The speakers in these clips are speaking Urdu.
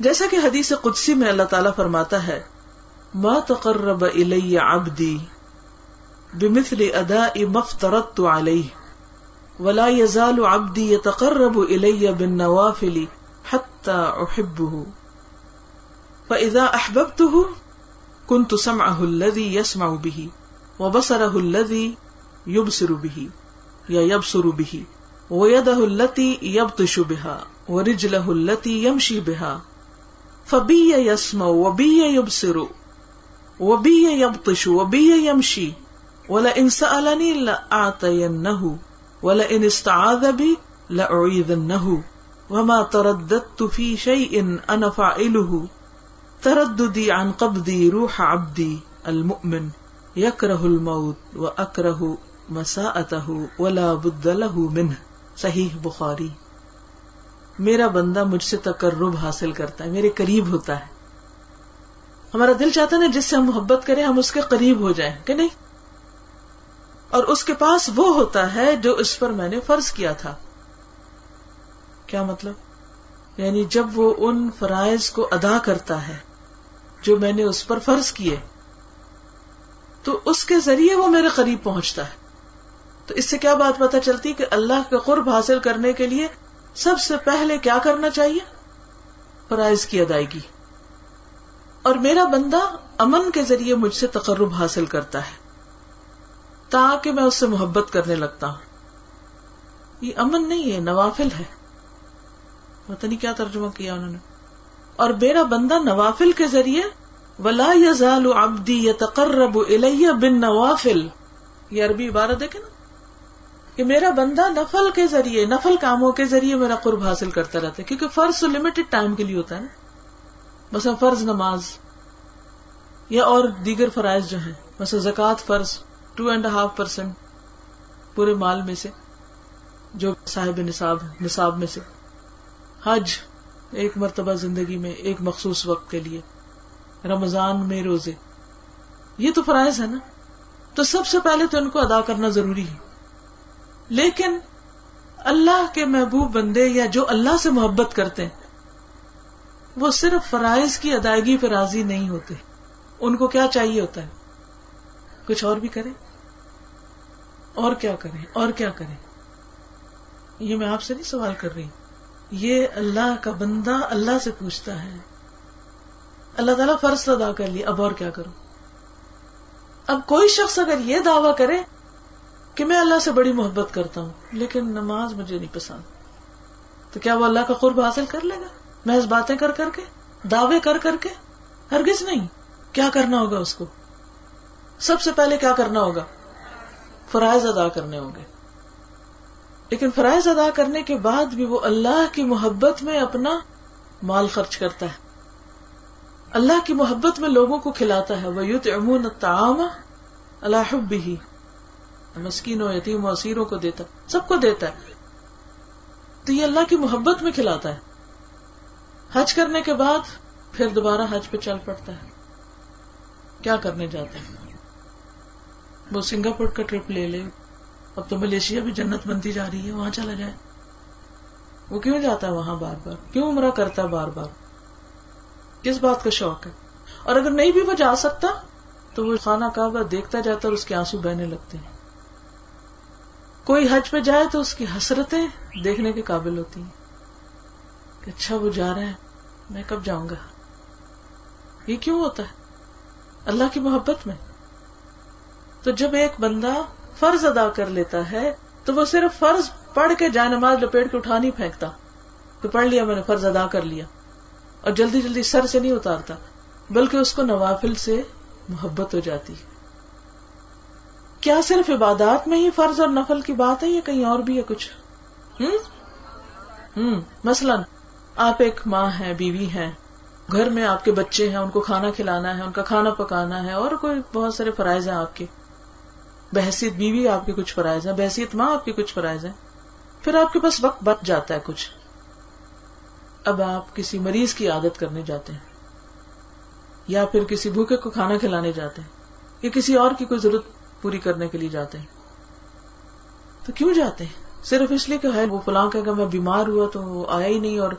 جیسا کہ حدیث قدسی میں اللہ تعالیٰ فرماتا ہے، ما تقرب الی عبدی بمثل اداء ما افترضت علیہ، ولا يزال عبدی يتقرب الی بالنوافل حتى احبه. فاذا احببته كنت سمعه الذي يسمع به، وبصره الذي يبصر به، یا يبصر به، ويده التي يبطش بها، ورجله التي يمشي بها۔ فبي يسمع وبي يبصر وبی یبطش وبی یمشی ولئن سألنی لأعطینه ولئن استعاذ بی لأعیذنه وما ترددت في شيء انا فاعله ترددي عن قبضي روح عبدي المؤمن يكره الموت واكره مساءته ولا بد له منه صحیح بخاری میرا بندہ مجھ سے تقرب حاصل کرتا ہے، میرے قریب ہوتا ہے۔ ہمارا دل چاہتا ہے جس سے ہم محبت کریں، ہم اس کے قریب ہو جائیں، کہ نہیں؟ اور اس کے پاس وہ ہوتا ہے جو اس پر میں نے فرض کیا تھا۔ کیا مطلب؟ یعنی جب وہ ان فرائض کو ادا کرتا ہے جو میں نے اس پر فرض کیے، تو اس کے ذریعے وہ میرے قریب پہنچتا ہے۔ تو اس سے کیا بات پتا چلتی کہ اللہ کا قرب حاصل کرنے کے لیے سب سے پہلے کیا کرنا چاہیے؟ فرائض کی ادائیگی۔ اور میرا بندہ امن کے ذریعے مجھ سے تقرب حاصل کرتا ہے، تاکہ میں اس سے محبت کرنے لگتا ہوں۔ یہ امن نہیں ہے، نوافل ہے۔ پتا نہیں کیا ترجمہ کیا انہوں نے۔ اور میرا بندہ نوافل کے ذریعے، ولا یزال عبدی یتقرب الیہ بن نوافل یہ عربی عبارت دیکھے نا کہ میرا بندہ نفل کے ذریعے، نفل کاموں کے ذریعے میرا قرب حاصل کرتا رہتا ہے، کیونکہ فرض تو لمیٹڈ ٹائم کے لیے ہوتا ہے نا۔ مثلا فرض نماز یا اور دیگر فرائض جو ہیں مثلا زکوٰۃ فرض ٹو اینڈ ہاف پرسینٹ پورے مال میں سے، جو صاحب نصاب نصاب میں سے۔ حج ایک مرتبہ زندگی میں ایک مخصوص وقت کے لیے، رمضان میں روزے۔ یہ تو فرائض ہے نا۔ تو سب سے پہلے تو ان کو ادا کرنا ضروری ہے۔ لیکن اللہ کے محبوب بندے یا جو اللہ سے محبت کرتے ہیں، وہ صرف فرائض کی ادائیگی پہ راضی نہیں ہوتے۔ ان کو کیا چاہیے ہوتا ہے؟ کچھ اور بھی کریں؟ اور کیا کریں؟ اور کیا کریں؟ یہ میں آپ سے نہیں سوال کر رہی۔ یہ اللہ کا بندہ اللہ سے پوچھتا ہے۔ اللہ تعالیٰ فرض ادا کر لیا اب اور کیا کروں؟ اب کوئی شخص اگر یہ دعویٰ کرے کہ میں اللہ سے بڑی محبت کرتا ہوں، لیکن نماز مجھے نہیں پسند۔ تو کیا وہ اللہ کا قرب حاصل کر لے گا؟ محض باتیں کر کر کے؟ دعوے کر کر کے؟ ہرگز نہیں۔ کیا کرنا ہوگا اس کو؟ سب سے پہلے کیا کرنا ہوگا؟ فرائض ادا کرنے ہوں گے۔ لیکن فرائض ادا کرنے کے بعد بھی وہ اللہ کی محبت میں اپنا مال خرچ کرتا ہے۔ اللہ کی محبت میں لوگوں کو کھلاتا ہے۔ وہ یوت امون تعام اللہ بھی مسکین و یتیم و اسیروں کو دیتا سب کو دیتا ہے۔ تو یہ اللہ کی محبت میں کھلاتا ہے۔ حج کرنے کے بعد پھر دوبارہ حج پہ چل پڑتا ہے۔ کیا کرنے جاتے ہیں وہ سنگاپور کا ٹرپ لے لے۔ اب تو ملیشیا بھی جنت بنتی جا رہی ہے، وہاں چلا جائے۔ وہ کیوں جاتا ہے وہاں بار بار؟ کیوں عمرہ کرتا ہے بار بار؟ کس بات کا شوق ہے؟ اور اگر نہیں بھی وہ جا سکتا، تو وہ خانہ کعبہ دیکھتا جاتا اور اس کے آنسو بہنے لگتے ہیں۔ کوئی حج پہ جائے تو اس کی حسرتیں دیکھنے کے قابل ہوتی ہیں کہ اچھا وہ جا رہا ہے میں کب جاؤں گا؟ یہ کیوں ہوتا ہے؟ اللہ کی محبت میں۔ تو جب ایک بندہ فرض ادا کر لیتا ہے، تو وہ صرف فرض پڑھ کے جائے نماز لپیٹ کے اٹھا نہیں پھینکتا۔ کہ پڑھ لیا، میں نے فرض ادا کر لیا۔ اور جلدی جلدی سر سے نہیں اتارتا، بلکہ اس کو نوافل سے محبت ہو جاتی۔ ہے کیا صرف عبادات میں ہی فرض اور نفل کی بات ہے یا کہیں اور بھی ہے کچھ؟ ہوں ہوں مثلاً آپ ایک ماں ہے بیوی ہے گھر میں آپ کے بچے ہیں، ان کو کھانا کھلانا ہے، ان کا کھانا پکانا ہے، اور کوئی بہت سارے فرائض ہیں آپ کے۔ بحثیت بیوی آپ کے کچھ فرائض ہیں، بحثیت ماں آپ کے کچھ فرائض ہیں۔ پھر آپ کے پاس وقت بچ جاتا ہے کچھ۔ اب آپ کسی مریض کی عادت کرنے جاتے ہیں، یا پھر کسی بھوکے کو کھانا کھلانے جاتے ہیں، یا کسی اور کی کوئی ضرورت پوری کرنے کے لیے جاتے ہیں۔ تو کیوں جاتے ہیں؟ صرف اس لیے کہ وہ فلاں کہ میں بیمار ہوا تو وہ آیا ہی نہیں اور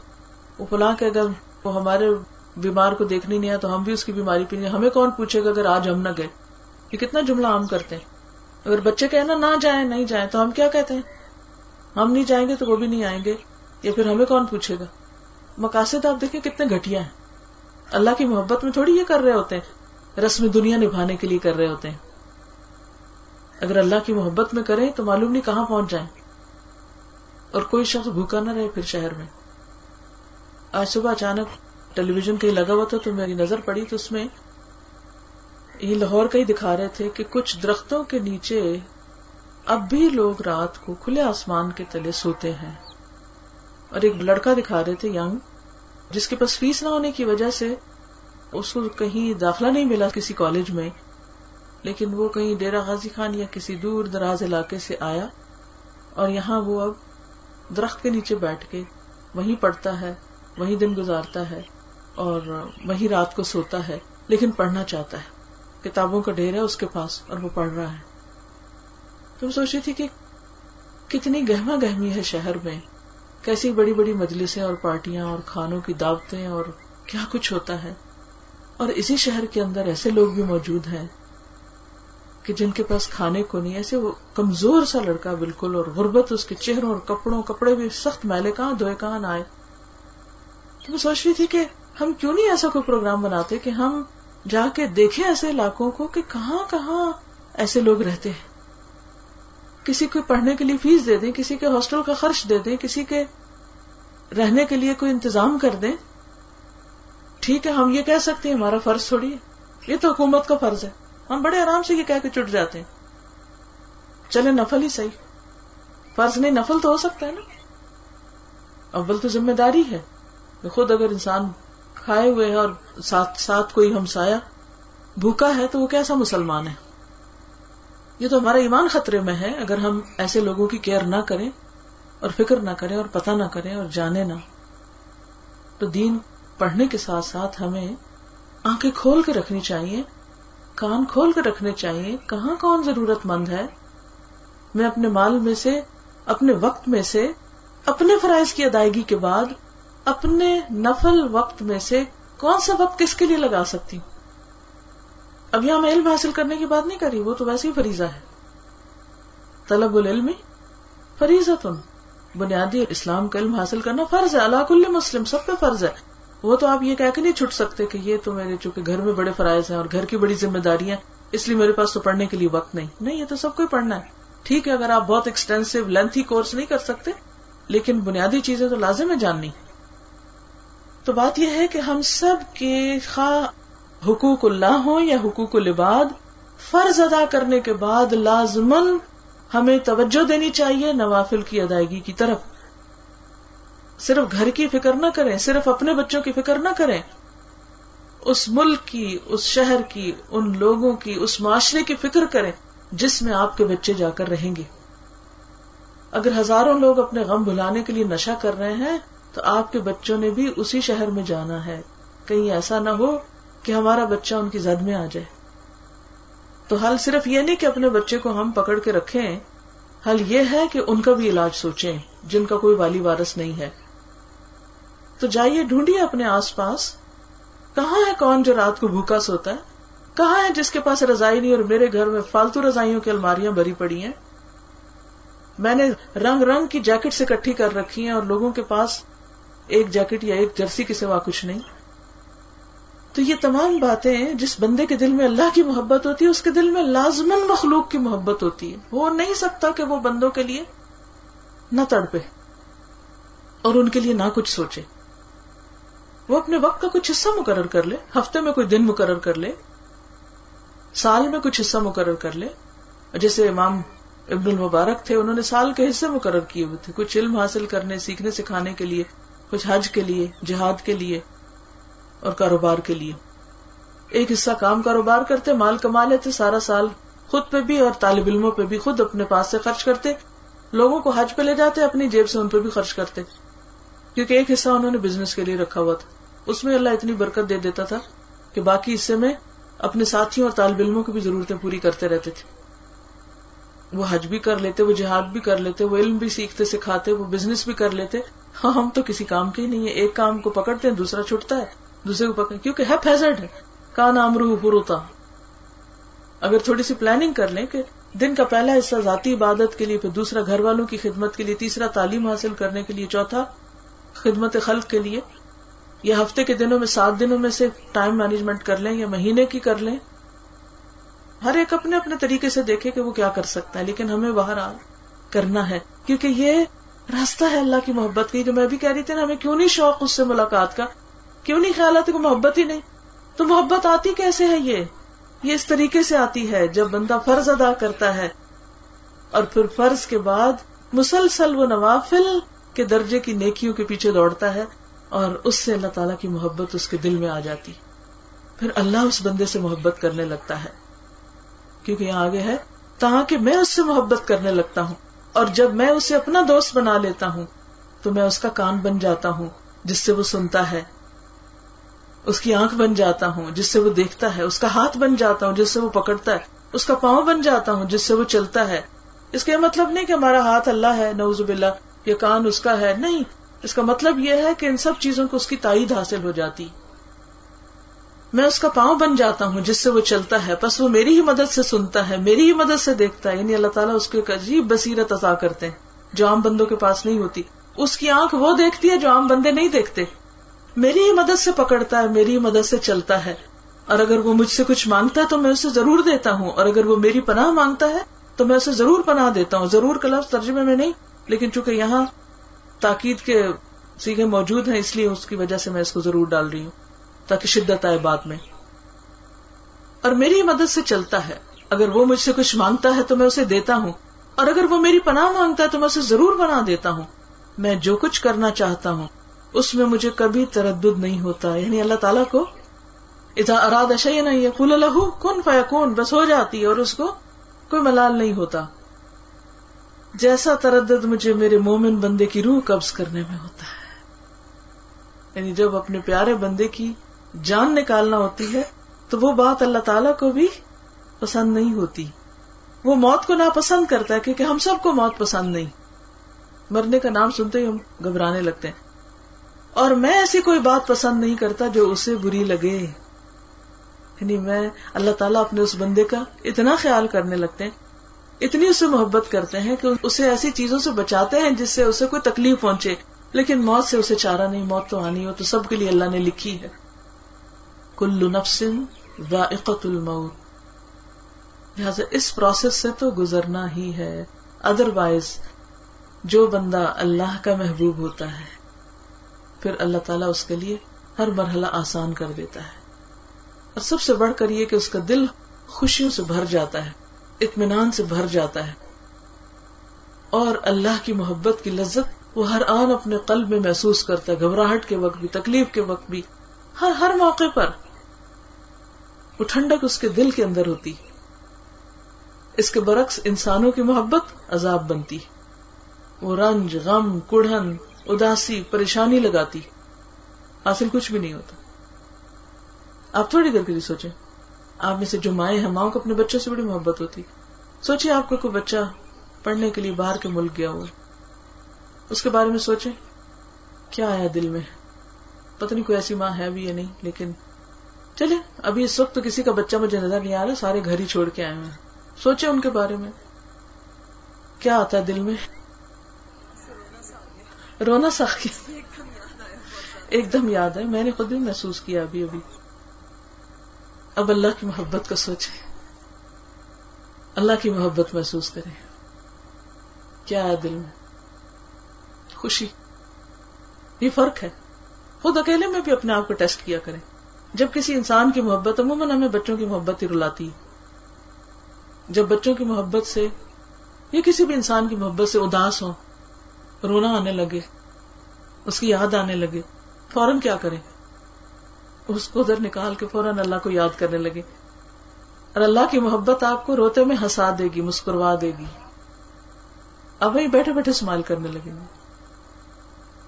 وہ فلاں کہ اگر وہ ہمارے بیمار کو دیکھنے نہیں آیا تو ہم بھی اس کی بیماری پی ہمیں کون پوچھے گا اگر آج ہم نہ گئے؟ یہ کتنا جملہ عام کرتے ہیں۔ اگر بچے کہنا نہ جائیں، نہیں جائیں تو ہم کیا کہتے ہیں؟ ہم نہیں جائیں گے تو وہ بھی نہیں آئیں گے۔ یا پھر ہمیں کون پوچھے گا؟ مقاصد آپ دیکھیں کتنے گھٹیا ہیں۔ اللہ کی محبت میں تھوڑی یہ کر رہے ہوتے ہیں۔ رسم دنیا نبھانے کے لیے کر رہے ہوتے ہیں۔ اگر اللہ کی محبت میں کریں تو معلوم نہیں کہاں پہنچ جائیں۔ اور کوئی شخص بھوکا نہ رہے پھر شہر میں۔ آج صبح اچانک ٹیلی ویژن کہیں لگا ہوا تھا تو میری نظر پڑی تو اس میں یہ لاہور کا ہی دکھا رہے تھے کہ کچھ درختوں کے نیچے اب بھی لوگ رات کو کھلے آسمان کے تلے سوتے ہیں۔ اور ایک لڑکا دکھا رہے تھے یگ جس کے پاس فیس نہ ہونے کی وجہ سے اس کو کہیں داخلہ نہیں ملا کسی کالج میں۔ لیکن وہ کہیں ڈیرا غازی خان یا کسی دور دراز علاقے سے آیا اور یہاں وہ اب درخت کے نیچے بیٹھ کے وہیں پڑھتا ہے، وہیں دن گزارتا ہے اور وہیں رات کو سوتا ہے، لیکن پڑھنا چاہتا ہے۔ کتابوں کا ڈھیر ہے اس کے پاس اور وہ پڑھ رہا ہے۔ تم سوچ رہی تھی کہ کتنی گہما گہمی ہے شہر میں۔ کیسی بڑی بڑی مجلسیں اور پارٹیاں اور کھانوں کی دعوتیں اور کیا کچھ ہوتا ہے۔ اور اسی شہر کے اندر ایسے لوگ بھی موجود ہیں۔ کہ جن کے پاس کھانے کو نہیں، ایسے وہ کمزور سا لڑکا بالکل، اور غربت اس کے چہروں اور کپڑوں، کپڑے بھی سخت میلے، کہاں دھوئے، کہاں نہ آئے تو میں سوچ رہی تھی کہ ہم کیوں نہیں ایسا کوئی پروگرام بناتے کہ ہم جا کے دیکھیں ایسے علاقوں کو کہ کہاں کہاں ایسے لوگ رہتے ہیں۔ کسی کو پڑھنے کے لیے فیس دے دیں، کسی کے ہاسٹل کا خرچ دے دیں، کسی کے رہنے کے لیے کوئی انتظام کر دیں۔ ٹھیک ہے، ہم یہ کہہ سکتے ہیں، ہمارا فرض تھوڑی ہے۔ یہ تو حکومت کا فرض ہے۔ ہم بڑے آرام سے یہ کہہ کے چٹ جاتے ہیں۔ چلے نفل ہی صحیح۔ فرض نہیں، نفل تو ہو سکتا ہے نا۔ اول تو ذمہ داری ہے خود اگر انسان کھائے ہوئے ہے اور ساتھ ساتھ کوئی ہمسایا بھوکا ہے تو وہ کیسا مسلمان ہے؟ یہ تو ہمارا ایمان خطرے میں ہے۔ اگر ہم ایسے لوگوں کی کیئر نہ کریں اور فکر نہ کریں اور پتہ نہ کریں اور جانے نہ، تو دین پڑھنے کے ساتھ ساتھ ہمیں آنکھیں کھول کے رکھنی چاہیے کان کھول کے رکھنے چاہیے، کہاں کون ضرورت مند ہے؟ میں اپنے مال میں سے، اپنے وقت میں سے، اپنے فرائض کی ادائیگی کے بعد اپنے نفل وقت میں سے کون سا وقت کس کے لیے لگا سکتی ہوں؟ اب یہاں میں علم حاصل کرنے کی بات نہیں کری وہ تو ویسے ہی فریضہ ہے۔ طلب العلم فریضہ تم بنیادی اسلام کا علم حاصل کرنا فرض ہے اللہ کل مسلم، سب پہ فرض ہے۔ وہ تو آپ یہ کہہ کے نہیں چھٹ سکتے کہ یہ تو میرے چونکہ گھر میں بڑے فرائض ہیں اور گھر کی بڑی ذمہ داریاں اس لیے میرے پاس تو پڑھنے کے لیے وقت نہیں۔ نہیں، یہ تو سب کو پڑھنا ہے۔ ٹھیک ہے، اگر آپ بہت ایکسٹینسو لینتھی کورس نہیں کر سکتے، لیکن بنیادی چیزیں تو لازم ہے جاننی۔ تو بات یہ ہے کہ ہم سب کے خواہ حقوق اللہ ہو یا حقوق العباد، فرض ادا کرنے کے بعد لازمن ہمیں توجہ دینی چاہیے نوافل کی ادائیگی کی طرف۔ صرف گھر کی فکر نہ کریں، صرف اپنے بچوں کی فکر نہ کریں۔ اس ملک کی، اس شہر کی، ان لوگوں کی، اس معاشرے کی فکر کریں جس میں آپ کے بچے جا کر رہیں گے۔ اگر ہزاروں لوگ اپنے غم بھلانے کے لیے نشا کر رہے ہیں، تو آپ کے بچوں نے بھی اسی شہر میں جانا ہے۔ کہیں ایسا نہ ہو کہ ہمارا بچہ ان کی زد میں آ جائے۔ تو حل صرف یہ نہیں کہ اپنے بچے کو ہم پکڑ کے رکھیں، حل یہ ہے کہ ان کا بھی علاج سوچیں، جن کا کوئی والی وارس نہیں ہے۔ تو جائیے، ڈھونڈیے اپنے آس پاس۔ کہاں ہے کون جو رات کو بھوکا سوتا ہے؟ کہاں ہے جس کے پاس رضائی نہیں اور میرے گھر میں فالتو رضائیوں کی الماریاں بھری پڑی ہیں؟ میں نے رنگ رنگ کی جیکٹ سے کٹھی کر رکھی ہیں اور لوگوں کے پاس ایک جیکٹ یا ایک جرسی کے سوا کچھ نہیں۔ تو یہ تمام باتیں جس بندے کے دل میں اللہ کی محبت ہوتی ہے، اس کے دل میں لازمن مخلوق کی محبت ہوتی ہے۔ وہ نہیں سکتا کہ وہ بندوں کے لیے نہ تڑپے اور ان کے لیے نہ کچھ سوچے۔ وہ اپنے وقت کا کچھ حصہ مقرر کر لے، ہفتے میں کوئی دن مقرر کر لے، سال میں کچھ حصہ مقرر کر لے۔ جیسے امام ابن المبارک تھے، انہوں نے سال کے حصے مقرر کیے ہوئے تھے۔ کچھ علم حاصل کرنے، سیکھنے، سکھانے کے لیے، کچھ حج کے لیے، جہاد کے لیے اور کاروبار کے لیے۔ ایک حصہ کام کاروبار کرتے، مال کما لیتے، سارا سال خود پہ بھی اور طالب علموں پہ بھی خود اپنے پاس سے خرچ کرتے۔ لوگوں کو حج پہ لے جاتے، اپنی جیب سے ان پہ بھی خرچ کرتے۔ کیونکہ ایک حصہ انہوں نے بزنس کے لیے رکھا ہوا تھا۔ اس میں اللہ اتنی برکت دے دیتا تھا کہ باقی حصے میں اپنے ساتھیوں اور طالب علموں کی بھی ضرورتیں پوری کرتے رہتے تھے۔ وہ حج بھی کر لیتے، وہ جہاد بھی کر لیتے، وہ علم بھی سیکھتے، سکھاتے، وہ بزنس بھی کر لیتے۔ ہاں ہم تو کسی کام کے ہی نہیں ہے ایک کام کو پکڑتے ہیں، دوسرا چھٹتا ہے، دوسرے کو پکڑ کیونکہ ہے فیزڈ ہے۔ کا نام روح پروتا اگر تھوڑی سی پلاننگ کر لیں کہ دن کا پہلا حصہ ذاتی عبادت کے لیے، پھر دوسرا گھر والوں کی خدمت کے لیے، تیسرا تعلیم حاصل کرنے کے لیے، چوتھا خدمت خلق کے لیے یا ہفتے کے دنوں میں سات دنوں میں سے ٹائم مینجمنٹ کر لیں یا مہینے کی کر لیں، ہر ایک اپنے اپنے طریقے سے دیکھے کہ وہ کیا کر سکتا ہے، لیکن ہمیں باہر کرنا ہے۔ کیونکہ یہ راستہ ہے اللہ کی محبت کی، جو میں بھی کہہ رہی تھی نا، ہمیں کیوں نہیں شوق اس سے ملاقات کا؟ کیوں نہیں خیال آتی محبت ہی نہیں؟ تو محبت آتی کیسے ہے یہ؟ یہ اس طریقے سے آتی ہے جب بندہ فرض ادا کرتا ہے اور پھر فرض کے بعد مسلسل وہ نوافل کے درجے کی نیکیوں کے پیچھے دوڑتا ہے اور اس سے اللہ تعالیٰ کی محبت اس کے دل میں آ جاتی۔ پھر اللہ اس بندے سے محبت کرنے لگتا ہے۔ کیونکہ یہاں آگے ہے تاکہ میں اس سے محبت کرنے لگتا ہوں اور جب میں اسے اپنا دوست بنا لیتا ہوں، تو میں اس کا کان بن جاتا ہوں، جس سے وہ سنتا ہے۔ اس کی آنکھ بن جاتا ہوں، جس سے وہ دیکھتا ہے۔ اس کا ہاتھ بن جاتا ہوں، جس سے وہ پکڑتا ہے۔ اس کا پاؤں بن جاتا ہوں، جس سے وہ چلتا ہے۔ اس کا یہ مطلب نہیں کہ ہمارا ہاتھ اللہ ہے نوز باللہ۔ یہ کان اس کا ہے؟ نہیں. اس کا مطلب یہ ہے کہ ان سب چیزوں کو اس کی تائید حاصل ہو جاتی. میں اس کا پاؤں بن جاتا ہوں جس سے وہ چلتا ہے بس وہ میری ہی مدد سے سنتا ہے، میری ہی مدد سے دیکھتا ہے یعنی اللہ تعالیٰ اس کو ایک عجیب بصیرت عطا کرتے ہیں۔ جو عام بندوں کے پاس نہیں ہوتی۔ اس کی آنکھ وہ دیکھتی ہے جو عام بندے نہیں دیکھتے۔ میری ہی مدد سے پکڑتا ہے، میری ہی مدد سے چلتا ہے۔ اور اگر وہ مجھ سے کچھ مانگتا ہے تو میں اسے ضرور دیتا ہوں۔ اور اگر وہ میری پناہ مانگتا ہے تو میں اسے ضرور پناہ دیتا ہوں۔ ضرور کا لفظ ترجمے میں نہیں۔ لیکن چونکہ یہاں تاکید کے سیکھے موجود ہیں، اس لیے اس کی وجہ سے میں اس کو ضرور ڈال رہی ہوں، تاکہ شدت آئے بات میں۔ اور میری مدد سے چلتا ہے۔ اگر وہ مجھ سے کچھ مانگتا ہے تو میں اسے دیتا ہوں۔ اور اگر وہ میری پناہ مانگتا ہے تو میں اسے ضرور بنا دیتا ہوں۔ میں جو کچھ کرنا چاہتا ہوں، اس میں مجھے کبھی تردد نہیں ہوتا۔ یعنی اللہ تعالیٰ کو ادھا اراد اشیا نہیں ہے پھول الح کن فیکون، بس ہو جاتی ہے اور اس کو کوئی ملال نہیں ہوتا۔ جیسا تردد مجھے میرے مومن بندے کی روح قبض کرنے میں ہوتا ہے۔ یعنی جب اپنے پیارے بندے کی جان نکالنا ہوتی ہے، تو وہ بات اللہ تعالیٰ کو بھی پسند نہیں ہوتی۔ وہ موت کو ناپسند کرتا ہے کیونکہ ہم سب کو موت پسند نہیں۔ مرنے کا نام سنتے ہی ہم گھبرانے لگتے ہیں۔ اور میں ایسی کوئی بات پسند نہیں کرتا جو اسے بری لگے۔ یعنی میں اللہ تعالیٰ اپنے اس بندے کا اتنا خیال کرنے لگتے ہیں اتنی اسے محبت کرتے ہیں کہ اسے ایسی چیزوں سے بچاتے ہیں جس سے اسے کوئی تکلیف پہنچے۔ لیکن موت سے اسے چارہ نہیں، موت تو آنی ہو، تو سب کے لیے اللہ نے لکھی ہے۔ کل نفس ذائقت الموت۔ لہٰذا اس پروسیس سے تو گزرنا ہی ہے۔ ادر وائز جو بندہ اللہ کا محبوب ہوتا ہے، پھر اللہ تعالیٰ اس کے لیے ہر مرحلہ آسان کر دیتا ہے۔ اور سب سے بڑھ کر یہ کہ اس کا دل خوشیوں سے بھر جاتا ہے۔ اطمینان سے بھر جاتا ہے اور اللہ کی محبت کی لذت وہ ہر آن اپنے قلب میں محسوس کرتا ہے، گھبراہٹ کے وقت بھی، تکلیف کے وقت بھی، ہر ہر موقع پر۔ وہ ٹھنڈک اس کے دل کے اندر ہوتی۔ اس کے برعکس انسانوں کی محبت عذاب بنتی۔ وہ رنج، غم، کڑھن، اداسی، پریشانی لگاتی۔ حاصل کچھ بھی نہیں ہوتا۔ آپ تھوڑی دیر کے لیے سوچیں۔ آپ میں سے جو مائیں ہیں ماؤں کو اپنے بچوں سے بڑی محبت ہوتی۔ سوچیں آپ کو کوئی بچہ پڑھنے کے لیے باہر کے ملک گیا ہو۔ اس کے بارے میں سوچیں کیا آیا دل میں؟ پتہ نہیں کوئی ایسی ماں ہے بھی یا نہیں لیکن چلے ابھی اس وقت تو کسی کا بچہ مجھے نظر نہیں آ رہا سارے گھر ہی چھوڑ کے آئے ہیں۔ سوچے ان کے بارے میں۔ کیا آتا ہے دل میں؟ رونا سا ایک دم یاد ہے میں نے خود بھی محسوس کیا ابھی ابھی۔ اب اللہ کی محبت کو سوچے اللہ کی محبت محسوس کرے کیا ہے دل میں؟ خوشی۔ یہ فرق ہے۔ خود اکیلے میں بھی اپنے آپ کو ٹیسٹ کیا کریں۔ جب کسی انسان کی محبت، عموماً ہمیں بچوں کی محبت ہی رلاتی جب بچوں کی محبت سے یا کسی بھی انسان کی محبت سے اداس ہو رونا آنے لگے، اس کی یاد آنے لگے، فوراً کیا کریں؟ اس کو ادھر نکال کے فوراً اللہ کو یاد کرنے لگے۔ اور اللہ کی محبت آپ کو روتے میں ہنسا دے گی، مسکروا دے گی۔ اب وہیں بیٹھے بیٹھے اسمائل کرنے لگیں گے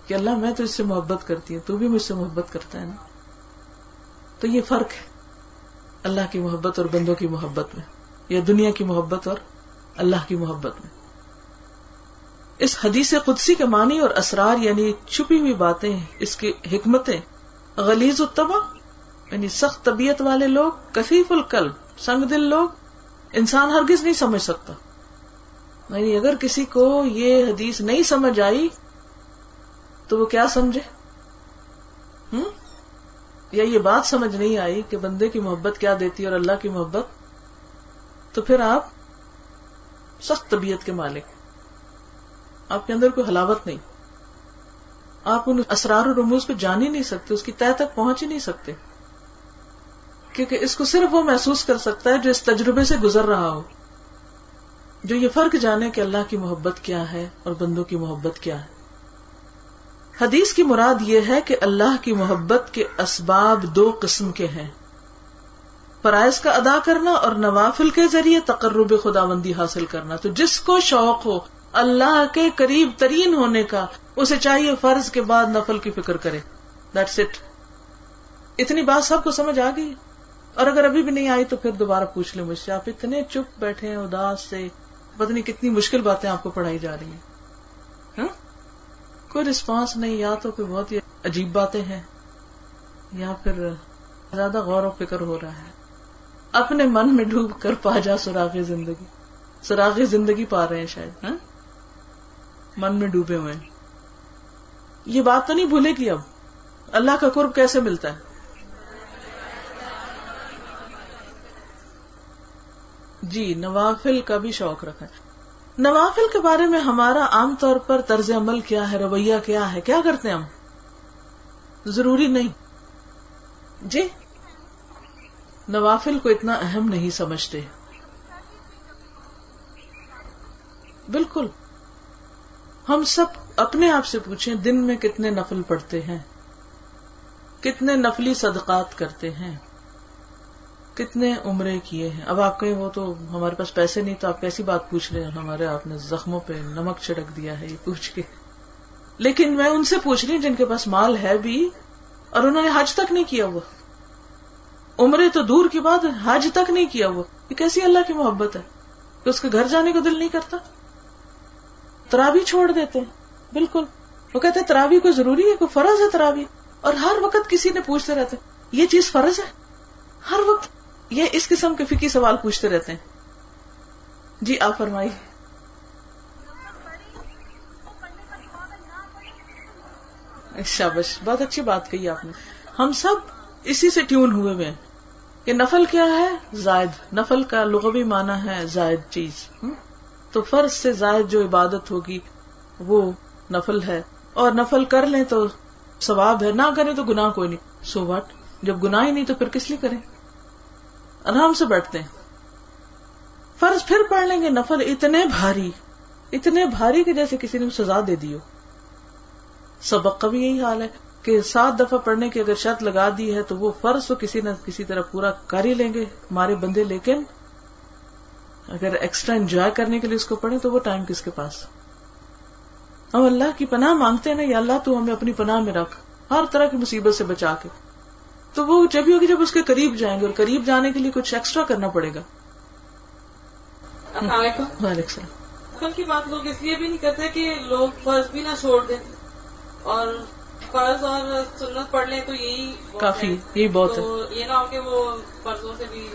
کہ اللہ، میں تو اس سے محبت کرتی ہوں، تو بھی مجھ سے محبت کرتا ہے نا۔ تو یہ فرق ہے اللہ کی محبت اور بندوں کی محبت میں، یا دنیا کی محبت اور اللہ کی محبت میں۔ اس حدیث قدسی کے معنی اور اسرار یعنی چھپی ہوئی باتیں، اس کی حکمتیں غلیز التبا یعنی سخت طبیعت والے لوگ، کثیف القلب سنگ دل لوگ، انسان ہرگز نہیں سمجھ سکتا۔ یعنی اگر کسی کو یہ حدیث نہیں سمجھ آئی، تو وہ کیا سمجھے؟ ہوں یا یہ بات سمجھ نہیں آئی کہ بندے کی محبت کیا دیتی اور اللہ کی محبت؟ تو پھر آپ سخت طبیعت کے مالک آپ کے اندر کوئی حلاوت نہیں۔ آپ ان اسرار و رموز کو جان ہی نہیں سکتے، اس کی طے تک پہنچ ہی نہیں سکتے۔ کیونکہ اس کو صرف وہ محسوس کر سکتا ہے جو اس تجربے سے گزر رہا ہو۔ جو یہ فرق جانے کہ اللہ کی محبت کیا ہے اور بندوں کی محبت کیا ہے۔ حدیث کی مراد یہ ہے کہ اللہ کی محبت کے اسباب دو قسم کے ہیں۔ فرائض کا ادا کرنا اور نوافل کے ذریعے تقرب خدا بندی حاصل کرنا۔ تو جس کو شوق ہو، اللہ کے قریب ترین ہونے کا، اسے چاہیے فرض کے بعد نفل کی فکر کرے۔ دیٹس اٹ اتنی بات سب کو سمجھ آ گئی؟ اور اگر ابھی بھی نہیں آئی تو پھر دوبارہ پوچھ لیں مجھ سے۔ آپ اتنے چپ بیٹھے ہیں، اداس سے۔ پتہ نہیں کتنی مشکل باتیں آپ کو پڑھائی جا رہی ہیں۔ ہاں؟ کوئی رسپانس نہیں، یا تو کوئی بہت ہی عجیب باتیں ہیں، یا پھر زیادہ غور و فکر ہو رہا ہے۔ اپنے من میں ڈوب کر پا جا سراغ زندگی۔ سراغ زندگی پا رہے ہیں شاید ہاں؟ من میں ڈوبے ہوئے یہ بات تو نہیں بھولے گی اب۔ اللہ کا قرب کیسے ملتا ہے؟ جی نوافل کا بھی شوق رکھا نوافل کے بارے میں ہمارا عام طور پر طرز عمل کیا ہے، رویہ کیا ہے، کیا کرتے ہیں ہم؟ ضروری نہیں۔ جی؟ نوافل کو اتنا اہم نہیں سمجھتے۔ بالکل۔ ہم سب اپنے آپ سے پوچھیں، دن میں کتنے نفل پڑھتے ہیں؟ کتنے نفلی صدقات کرتے ہیں؟ کتنے عمرے کیے ہیں؟ اب آپ کہیں وہ تو ہمارے پاس پیسے نہیں تو آپ کیسی بات پوچھ رہے ہیں؟ ہمارے آپ نے زخموں پہ نمک چھڑک دیا ہے یہ پوچھ کے۔ لیکن میں ان سے پوچھ رہی ہوں جن کے پاس مال ہے بھی اور انہوں نے حج تک نہیں کیا ہوا۔ عمرے تو دور کی بات حج تک نہیں کیا ہوا۔ یہ کیسی اللہ کی محبت ہے کہ اس کے گھر جانے کو دل نہیں کرتا؟ ترابی چھوڑ دیتے ہیں۔ بالکل۔ وہ کہتے ہیں تراوی کو ضروری ہے؟ کوئی فرض ہے تراوی؟ اور ہر وقت کسی نے پوچھتے رہتے یہ چیز فرض ہے؟ ہر وقت۔ یہ اس قسم کے فکی سوال پوچھتے رہتے ہیں۔ جی آپ فرمائی شابش، بہت اچھی بات کہی آپ نے۔ ہم سب اسی سے ٹیون ہوئے ہوئے کہ نفل کیا ہے؟ زائد۔ نفل کا لغوی معنی ہے زائد چیز۔ تو فرض سے زائد جو عبادت ہوگی، وہ نفل ہے۔ اور نفل کر لیں تو ثواب ہے، نہ کریں تو گناہ کوئی نہیں۔ سو واٹ جب گناہ ہی نہیں تو پھر کس لیے کریں؟ آرام سے بیٹھتے ہیں۔ فرض پھر پڑھ لیں گے، نفل اتنے بھاری اتنے بھاری کہ جیسے کسی نے سزا دے دی ہو۔ سبق کا بھی یہی حال ہے کہ سات دفعہ پڑھنے کی اگر شرط لگا دی ہے تو وہ فرض تو کسی نہ کسی طرح پورا کر ہی لیں گے ہمارے بندے، لیکن اگر ایکسٹرا انجوائے کرنے کے لیے اس کو پڑھیں تو وہ ٹائم کس کے پاس؟ ہم اللہ کی پناہ مانگتے ہیں نا، یا اللہ تو ہمیں اپنی پناہ میں رکھ، ہر طرح کی مصیبت سے بچا کے۔ تو وہ جب ہوگی جب اس کے قریب جائیں گے اور قریب جانے کے لیے کچھ ایکسٹرا کرنا پڑے گا۔ وعلیکم السلام۔ کل کی بات لوگ اس لیے بھی نہیں کرتے کہ لوگ فرض بھی نہ چھوڑ دیں۔ اور فرض اور سنت پڑھ لیں تو یہی کافی یہی بہت ہے۔ یہ نہ ہو کہ وہ فرضوں سے بھی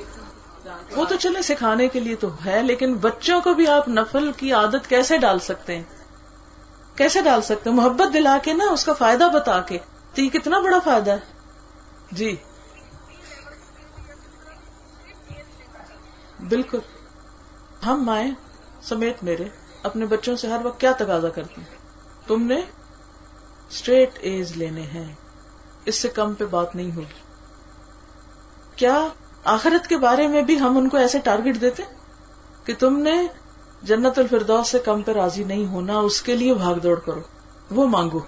وہ تو چلے سکھانے کے لیے تو ہے لیکن بچوں کو بھی آپ نفل کی عادت کیسے ڈال سکتے ہیں؟ کیسے ڈال سکتے ہیں؟ محبت دلا کے نا اس کا فائدہ بتا کے۔ تو یہ کتنا بڑا فائدہ ہے؟ جی۔ بالکل۔ ہم مائیں سمیت میرے اپنے بچوں سے ہر وقت کیا تقاضا کرتے ہیں؟ تم نے اسٹریٹ ایز لینے ہیں۔ اس سے کم پہ بات نہیں ہوگی۔ کیا آخرت کے بارے میں بھی ہم ان کو ایسے ٹارگیٹ دیتے کہ تم نے جنت الفردوس سے کم پہ راضی نہیں ہونا، اس کے لیے بھاگ دوڑ کرو۔ وہ مانگو۔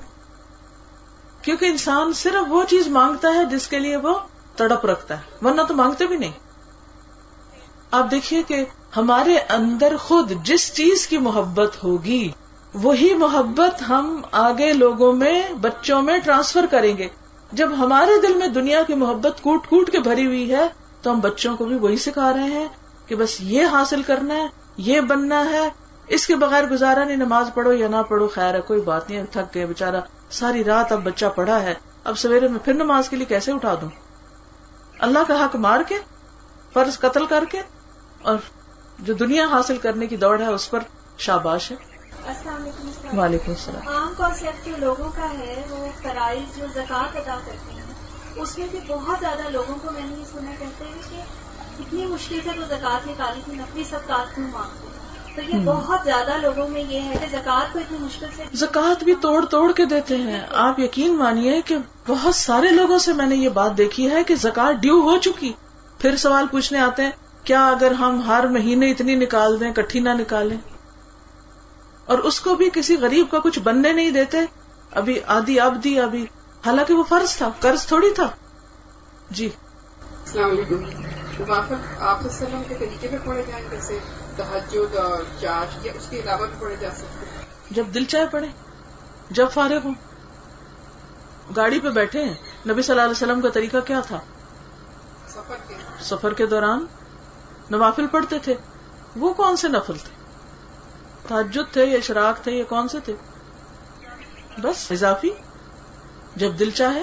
کیونکہ انسان صرف وہ چیز مانگتا ہے جس کے لیے وہ تڑپ رکھتا ہے، ورنہ تو مانگتے بھی نہیں۔ آپ دیکھیے کہ ہمارے اندر خود جس چیز کی محبت ہوگی، وہی محبت ہم آگے لوگوں میں، بچوں میں ٹرانسفر کریں گے۔ جب ہمارے دل میں دنیا کی محبت کوٹ کوٹ کے بھری ہوئی ہے، تو ہم بچوں کو بھی وہی سکھا رہے ہیں کہ بس یہ حاصل کرنا ہے، یہ بننا ہے۔ اس کے بغیر گزارا نہیں، نماز پڑھو یا نہ پڑھو، خیر ہے، کوئی بات نہیں، تھک گئے، بےچارا۔ ساری رات اب بچہ پڑھا ہے اب سویرے میں پھر نماز کے لیے کیسے اٹھا دوں؟ اللہ کا حق مار کے فرض قتل کر کے اور جو دنیا حاصل کرنے کی دوڑ ہے اس پر شاباش ہے۔ السلام علیکم وعلیکم السلام۔ عام کانسیپٹ جو لوگوں کا ہے وہ فرائض جو زکوٰۃ ادا کرتے ہیں اس میں بھی بہت زیادہ لوگوں کو میں نے یہ سنا کہتے ہیں کہ اتنی مشکل سے تو زکوٰۃ نکالی تھی نقلی سب کیوں مانگتے تو یہ بہت زیادہ لوگوں میں یہ ہے کہ زکوٰۃ کو اتنی مشکل سے زکوٰۃ بھی توڑ توڑ کے دیتے ہیں۔ آپ یقین مانیے کہ بہت سارے لوگوں سے میں نے یہ بات دیکھی ہے کہ زکوٰۃ ڈیو ہو چکی۔ پھر سوال پوچھنے آتے ہیں کیا اگر ہم ہر مہینے اتنی نکال دیں کٹھی نہ نکالیں؟ اور اس کو بھی کسی غریب کا کچھ بننے نہیں دیتے۔ ابھی آدھی اب دی ابھی۔ حالانکہ وہ فرض تھا قرض تھوڑی تھا۔ جی۔ السلام علیکم۔ آپ کے طریقے پہ جیسے تحجد اور چاش یا اس کے علاوہ بھی پڑھے جا سکتے جب دل چاہے پڑے جب فارغ ہوں۔ گاڑی پہ بیٹھے ہیں۔ نبی صلی اللہ علیہ وسلم کا طریقہ کیا تھا؟ سفر کے۔ سفر کے دوران نوافل پڑھتے تھے۔ وہ کون سے نفل تھے؟ تحجد تھے یا اشراق تھے یا کون سے تھے؟ بس اضافی۔ جب دل چاہے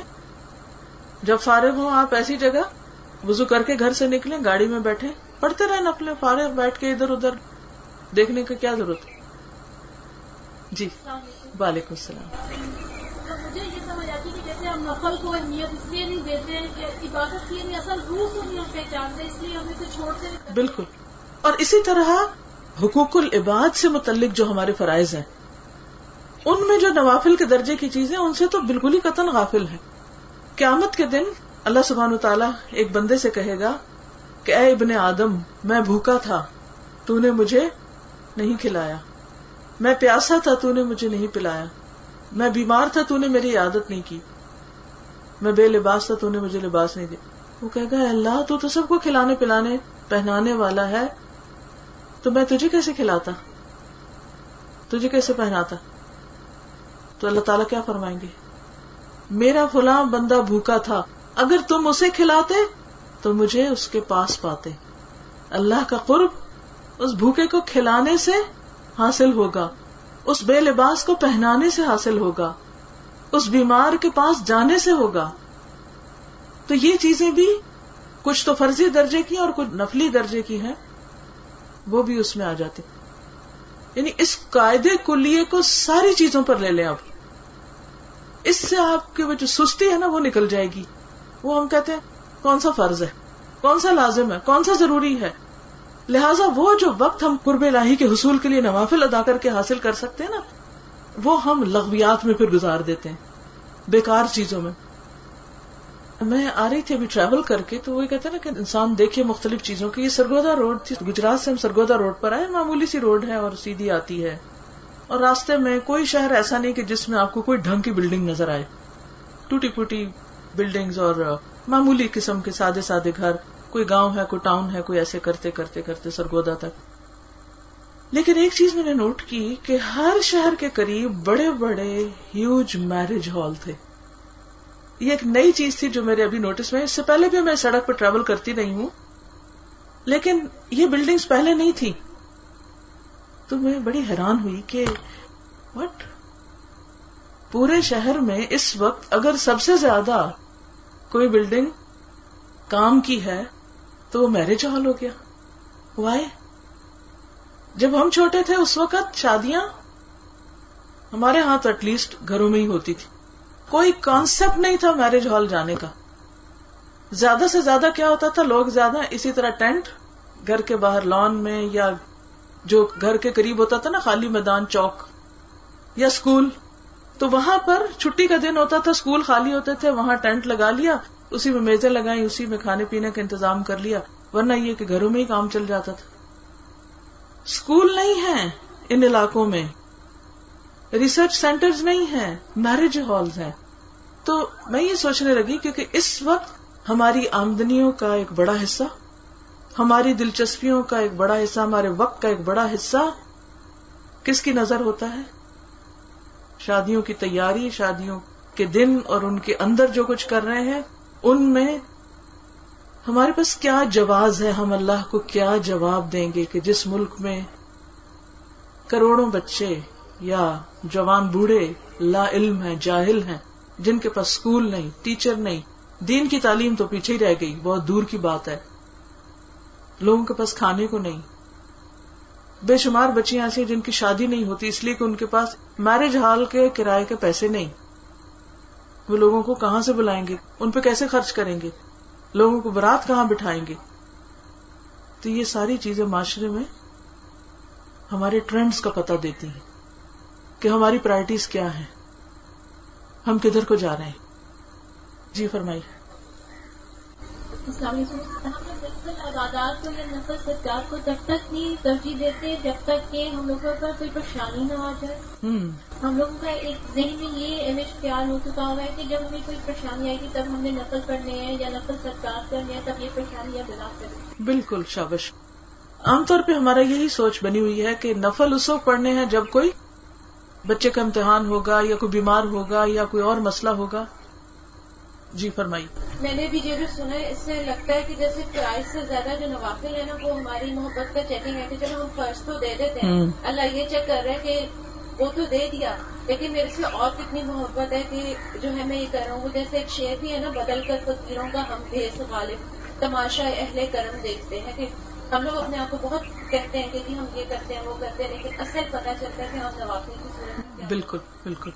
جب فارغ ہوں آپ ایسی جگہ وضو کر کے گھر سے نکلیں گاڑی میں بیٹھے پڑھتے رہے نفلے فارغ بیٹھ کے ادھر ادھر دیکھنے کی کیا ضرورت ہے؟ جی وعلیکم السلام۔ مجھے یہ سمجھ آتی کہ جیسے ہم نفل کو اہمیت اس لیے نہیں دیتے کہ عبادت کی اصل روح کو نہیں ہم پہچانتے اس لیے ہم اسے چھوڑتے بالکل۔ اور اسی طرح حقوق العباد سے متعلق جو ہمارے فرائض ہیں ان میں جو نوافل کے درجے کی چیزیں ان سے تو بالکل ہی قطن غافل ہے قیامت کے دن اللہ سبحان و تعالیٰ ایک بندے سے کہے گا کہ اے ابن آدم، میں بھوکا تھا تو نے مجھے نہیں کھلایا۔ میں پیاسا تھا تو نے مجھے نہیں پلایا۔ میں بیمار تھا تو نے میری عادت نہیں کی۔ میں بے لباس تھا تو نے مجھے لباس نہیں دیا۔ وہ کہے گا اللہ، تو تو سب کو کھلانے، پلانے، پہنانے والا ہے۔ تو میں تجھے کیسے کھلاتا؟ تجھے کیسے پہناتا؟ تو اللہ تعالیٰ کیا فرمائیں گے؟ میرا فلاں بندہ بھوکا تھا، اگر تم اسے کھلاتے تو مجھے اس کے پاس پاتے اللہ کا قرب اس بھوکے کو کھلانے سے حاصل ہوگا، اس بے لباس کو پہنانے سے حاصل ہوگا، اس بیمار کے پاس جانے سے ہوگا۔ تو یہ چیزیں بھی کچھ تو فرضی درجے کی اور کچھ نفلی درجے کی ہیں، وہ بھی اس میں آ جاتی یعنی اس قاعدے کلیے کو ساری چیزوں پر لے لیں آپ۔ اس سے آپ کی وہ جو سستی ہے نا، وہ نکل جائے گی۔ وہ ہم کہتے ہیں کون سا فرض ہے؟ کون سا لازم ہے؟ کون سا ضروری ہے؟ لہٰذا وہ جو وقت ہم قرب الہی کے حصول کے لیے نوافل ادا کر کے حاصل کر سکتے ہیں نا، وہ ہم لغویات میں پھر گزار دیتے ہیں، بیکار چیزوں میں۔ میں آ رہی تھی ابھی ٹریول کر کے، تو وہ کہتے ہیں نا کہ انسان دیکھے مختلف چیزوں کی، یہ سرگودا روڈ تھی، گجرات سے ہم سرگودا روڈ پر آئے، معمولی سی روڈ ہے اور سیدھی آتی ہے۔ اور راستے میں کوئی شہر ایسا نہیں کہ جس میں آپ کو کوئی ڈھنگ کی بلڈنگ نظر آئے۔ ٹوٹی پوٹی بلڈنگز اور معمولی قسم کے سادے سادے گھر، کوئی گاؤں ہے، کوئی ٹاؤن ہے، کوئی ایسے کرتے کرتے کرتے سرگودا تک۔ لیکن ایک چیز میں نے نوٹ کی کہ ہر شہر کے قریب بڑے بڑے ہیوج میرج ہال تھے۔ یہ ایک نئی چیز تھی جو میرے ابھی نوٹس میں اس سے پہلے بھی میں سڑک پر ٹریول کرتی نہیں ہوں، لیکن یہ بلڈنگز پہلے نہیں تھی تو میں بڑی حیران ہوئی کہ وٹ پورے شہر میں اس وقت اگر سب سے زیادہ کوئی بلڈنگ کام کی ہے تو وہ میرج ہال ہو گیا۔ وائے جب ہم چھوٹے تھے اس وقت شادیاں ہمارے ہاں تو ایٹ لیسٹ گھروں میں ہی ہوتی تھی۔ کوئی کانسیپٹ نہیں تھا میرج ہال جانے کا۔ زیادہ سے زیادہ کیا ہوتا تھا؟ لوگ زیادہ اسی طرح ٹینٹ گھر کے باہر لان میں یا جو گھر کے قریب ہوتا تھا نا، خالی میدان، چوک یا اسکول تو وہاں پر چھٹی کا دن ہوتا تھا، اسکول خالی ہوتے تھے، وہاں ٹینٹ لگا لیا، اسی میں میزیں لگائی اسی میں کھانے پینے کا انتظام کر لیا، ورنہ یہ کہ گھروں میں ہی کام چل جاتا تھا۔ اسکول نہیں ہے ان علاقوں میں، ریسرچ سینٹرز نہیں ہیں، میرج ہالز ہیں۔ تو میں یہ سوچنے لگی کیونکہ اس وقت ہماری آمدنیوں کا ایک بڑا حصہ، ہماری دلچسپیوں کا ایک بڑا حصہ، ہمارے وقت کا ایک بڑا حصہ کس کی نظر ہوتا ہے؟ شادیوں کی تیاری، شادیوں کے دن اور ان کے اندر جو کچھ کر رہے ہیں، ان میں ہمارے پاس کیا جواز ہے؟ ہم اللہ کو کیا جواب دیں گے کہ جس ملک میں کروڑوں بچے یا جوان بوڑھے لا علم ہیں، جاہل ہیں، جن کے پاس اسکول نہیں، ٹیچر نہیں، دین کی تعلیم تو پیچھے ہی رہ گئی، بہت دور کی بات ہے۔ لوگوں کے پاس کھانے کو نہیں بے شمار بچیاں ایسی جن کی شادی نہیں ہوتی، اس لیے کہ ان کے پاس میرج ہال کے کرائے کے پیسے نہیں۔ وہ لوگوں کو کہاں سے بلائیں گے؟ ان پہ کیسے خرچ کریں گے؟ لوگوں کو برات کہاں بٹھائیں گے؟ تو یہ ساری چیزیں معاشرے میں ہمارے ٹرینڈز کا پتہ دیتی ہیں کہ ہماری پرائرٹیز کیا ہیں۔ ہم کدھر کو جا رہے ہیں؟ جی فرمائی عبادات کو یا نفل سجاد کو جب تک نہیں ترجیح دیتے جب تک کہ ہم لوگوں پر کوئی پریشانی نہ آ جائے۔ ہم۔ لوگوں کا ایک ذہن میں یہ امیج تیار ہو چکا ہوا ہے کہ جب ہمیں کوئی پریشانی آئے گی تب ہم نے نفل پڑھنے ہیں یا نفل سجاد کرنے ہیں تب یہ پریشانی یا بلا کریں بالکل شابش۔ عام طور پہ ہمارا یہی سوچ بنی ہوئی ہے کہ نفل اس وقت پڑھنے ہیں جب کوئی بچے کا امتحان ہوگا یا کوئی بیمار ہوگا یا کوئی اور مسئلہ ہوگا۔ جی فرمائی میں نے بھی یہ بھی سنا ہے اس سے لگتا ہے کہ جیسے فرائض سے زیادہ جو نوافل ہے نا وہ ہماری محبت کا چیکنگ ہے کہ چلو ہم فرض تو دے دیتے ہیں۔ اللہ یہ چیک کر رہے ہیں کہ وہ تو دے دیا لیکن میرے سے اور کتنی محبت ہے کہ جو ہے میں یہ کر رہا ہوں۔ جیسے ایک شعر بھی ہے نا بدل کر تصویروں کا ہم بھیس غالب تماشا اہل کرم دیکھتے ہیں کہ ہم لوگ اپنے آپ کو بہت کہتے ہیں کہ جی ہم یہ کرتے ہیں وہ کرتے ہیں لیکن اصل پتہ چلتا ہے کہ ہم نوافل کی صورت بالکل بالکل۔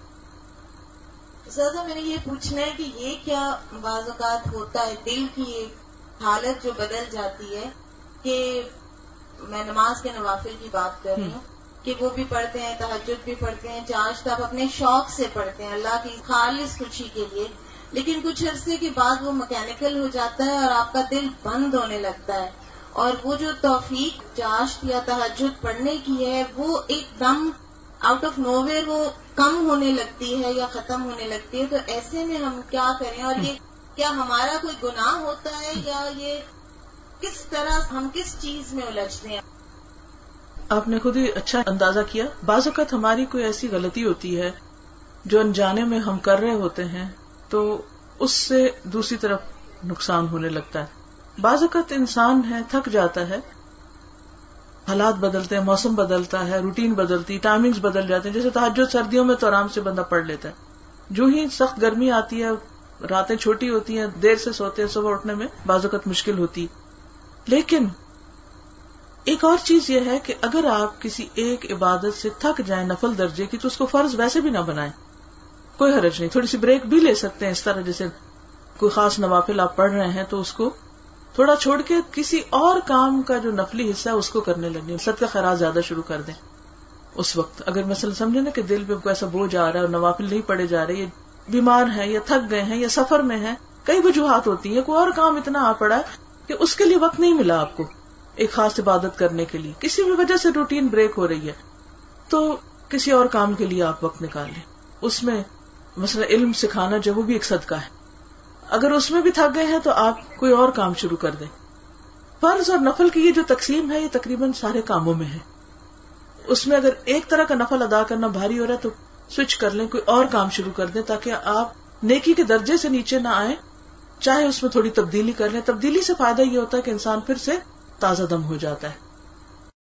زیادہ میں نے یہ پوچھنا ہے کہ یہ کیا بعض اوقات ہوتا ہے دل کی ایک حالت جو بدل جاتی ہے کہ میں نماز کے نوافل کی بات کر رہی ہوں کہ وہ بھی پڑھتے ہیں تحجد بھی پڑھتے ہیں چارج تب اپنے شوق سے پڑھتے ہیں اللہ کی خالص خوشی کے لیے۔ لیکن کچھ عرصے کے بعد وہ مکینکل ہو جاتا ہے اور آپ کا دل بند ہونے لگتا ہے۔ اور وہ جو توفیق چاشت یا تحجد پڑھنے کی ہے وہ ایک دم آؤٹ آف نو ویئر وہ کم ہونے لگتی ہے یا ختم ہونے لگتی ہے، تو ایسے میں ہم کیا کریں؟ اور یہ کیا ہمارا کوئی گناہ ہوتا ہے یا یہ کس طرح ہم کس چیز میں الجھتے ہیں؟ آپ نے خود ہی اچھا اندازہ کیا۔ بعض اوقات ہماری کوئی ایسی غلطی ہوتی ہے جو انجانے میں ہم کر رہے ہوتے ہیں، تو اس سے دوسری طرف نقصان ہونے لگتا ہے۔ بعض اوقات انسان ہے، تھک جاتا ہے حالات بدلتے ہیں، موسم بدلتا ہے روٹین بدلتی ٹائمنگز بدل جاتے ہیں، جیسے تحجد سردیوں میں تو آرام سے بندہ پڑھ لیتا ہے۔ جو ہی سخت گرمی آتی ہے، راتیں چھوٹی ہوتی ہیں، دیر سے سوتے ہیں، صبح اٹھنے میں بعض اوقات مشکل ہوتی۔ لیکن ایک اور چیز یہ ہے کہ اگر آپ کسی ایک عبادت سے تھک جائیں نفل درجے کی، تو اس کو فرض ویسے بھی نہ بنائیں۔ کوئی حرج نہیں، تھوڑی سی بریک بھی لے سکتے ہیں اس طرح، جیسے کوئی خاص نوافل آپ پڑھ رہے ہیں تو اس کو تھوڑا چھوڑ کے کسی اور کام کا جو نفلی حصہ ہے اس کو کرنے لگے۔ سب کا خیرات زیادہ شروع کر دیں۔ اس وقت اگر مثلا سمجھے نا کہ دل پہ ایسا بوجھ آ رہا ہے اور نوافل نہیں پڑے جا رہے یہ بیمار ہیں، یا تھک گئے ہیں، یا سفر میں ہیں، کئی وجوہات ہوتی ہیں کوئی اور کام اتنا آ پڑا ہے کہ اس کے لیے وقت نہیں ملا آپ کو ایک خاص عبادت کرنے کے لیے۔ کسی بھی وجہ سے روٹین بریک ہو رہی ہے۔ تو کسی اور کام کے لیے آپ وقت نکال لیں اس میں مثلا علم سکھانا جو وہ بھی ایک صدقہ ہے۔ اگر اس میں بھی تھک گئے ہیں تو آپ کوئی اور کام شروع کر دیں۔ فرض اور نفل کی یہ جو تقسیم ہے، یہ تقریباً سارے کاموں میں ہے۔ اس میں اگر ایک طرح کا نفل ادا کرنا بھاری ہو رہا ہے تو سوئچ کر لیں، کوئی اور کام شروع کر دیں تاکہ آپ نیکی کے درجے سے نیچے نہ آئیں۔ چاہے اس میں تھوڑی تبدیلی کر لیں۔ تبدیلی سے فائدہ یہ ہوتا ہے کہ انسان پھر سے تازہ دم ہو جاتا ہے۔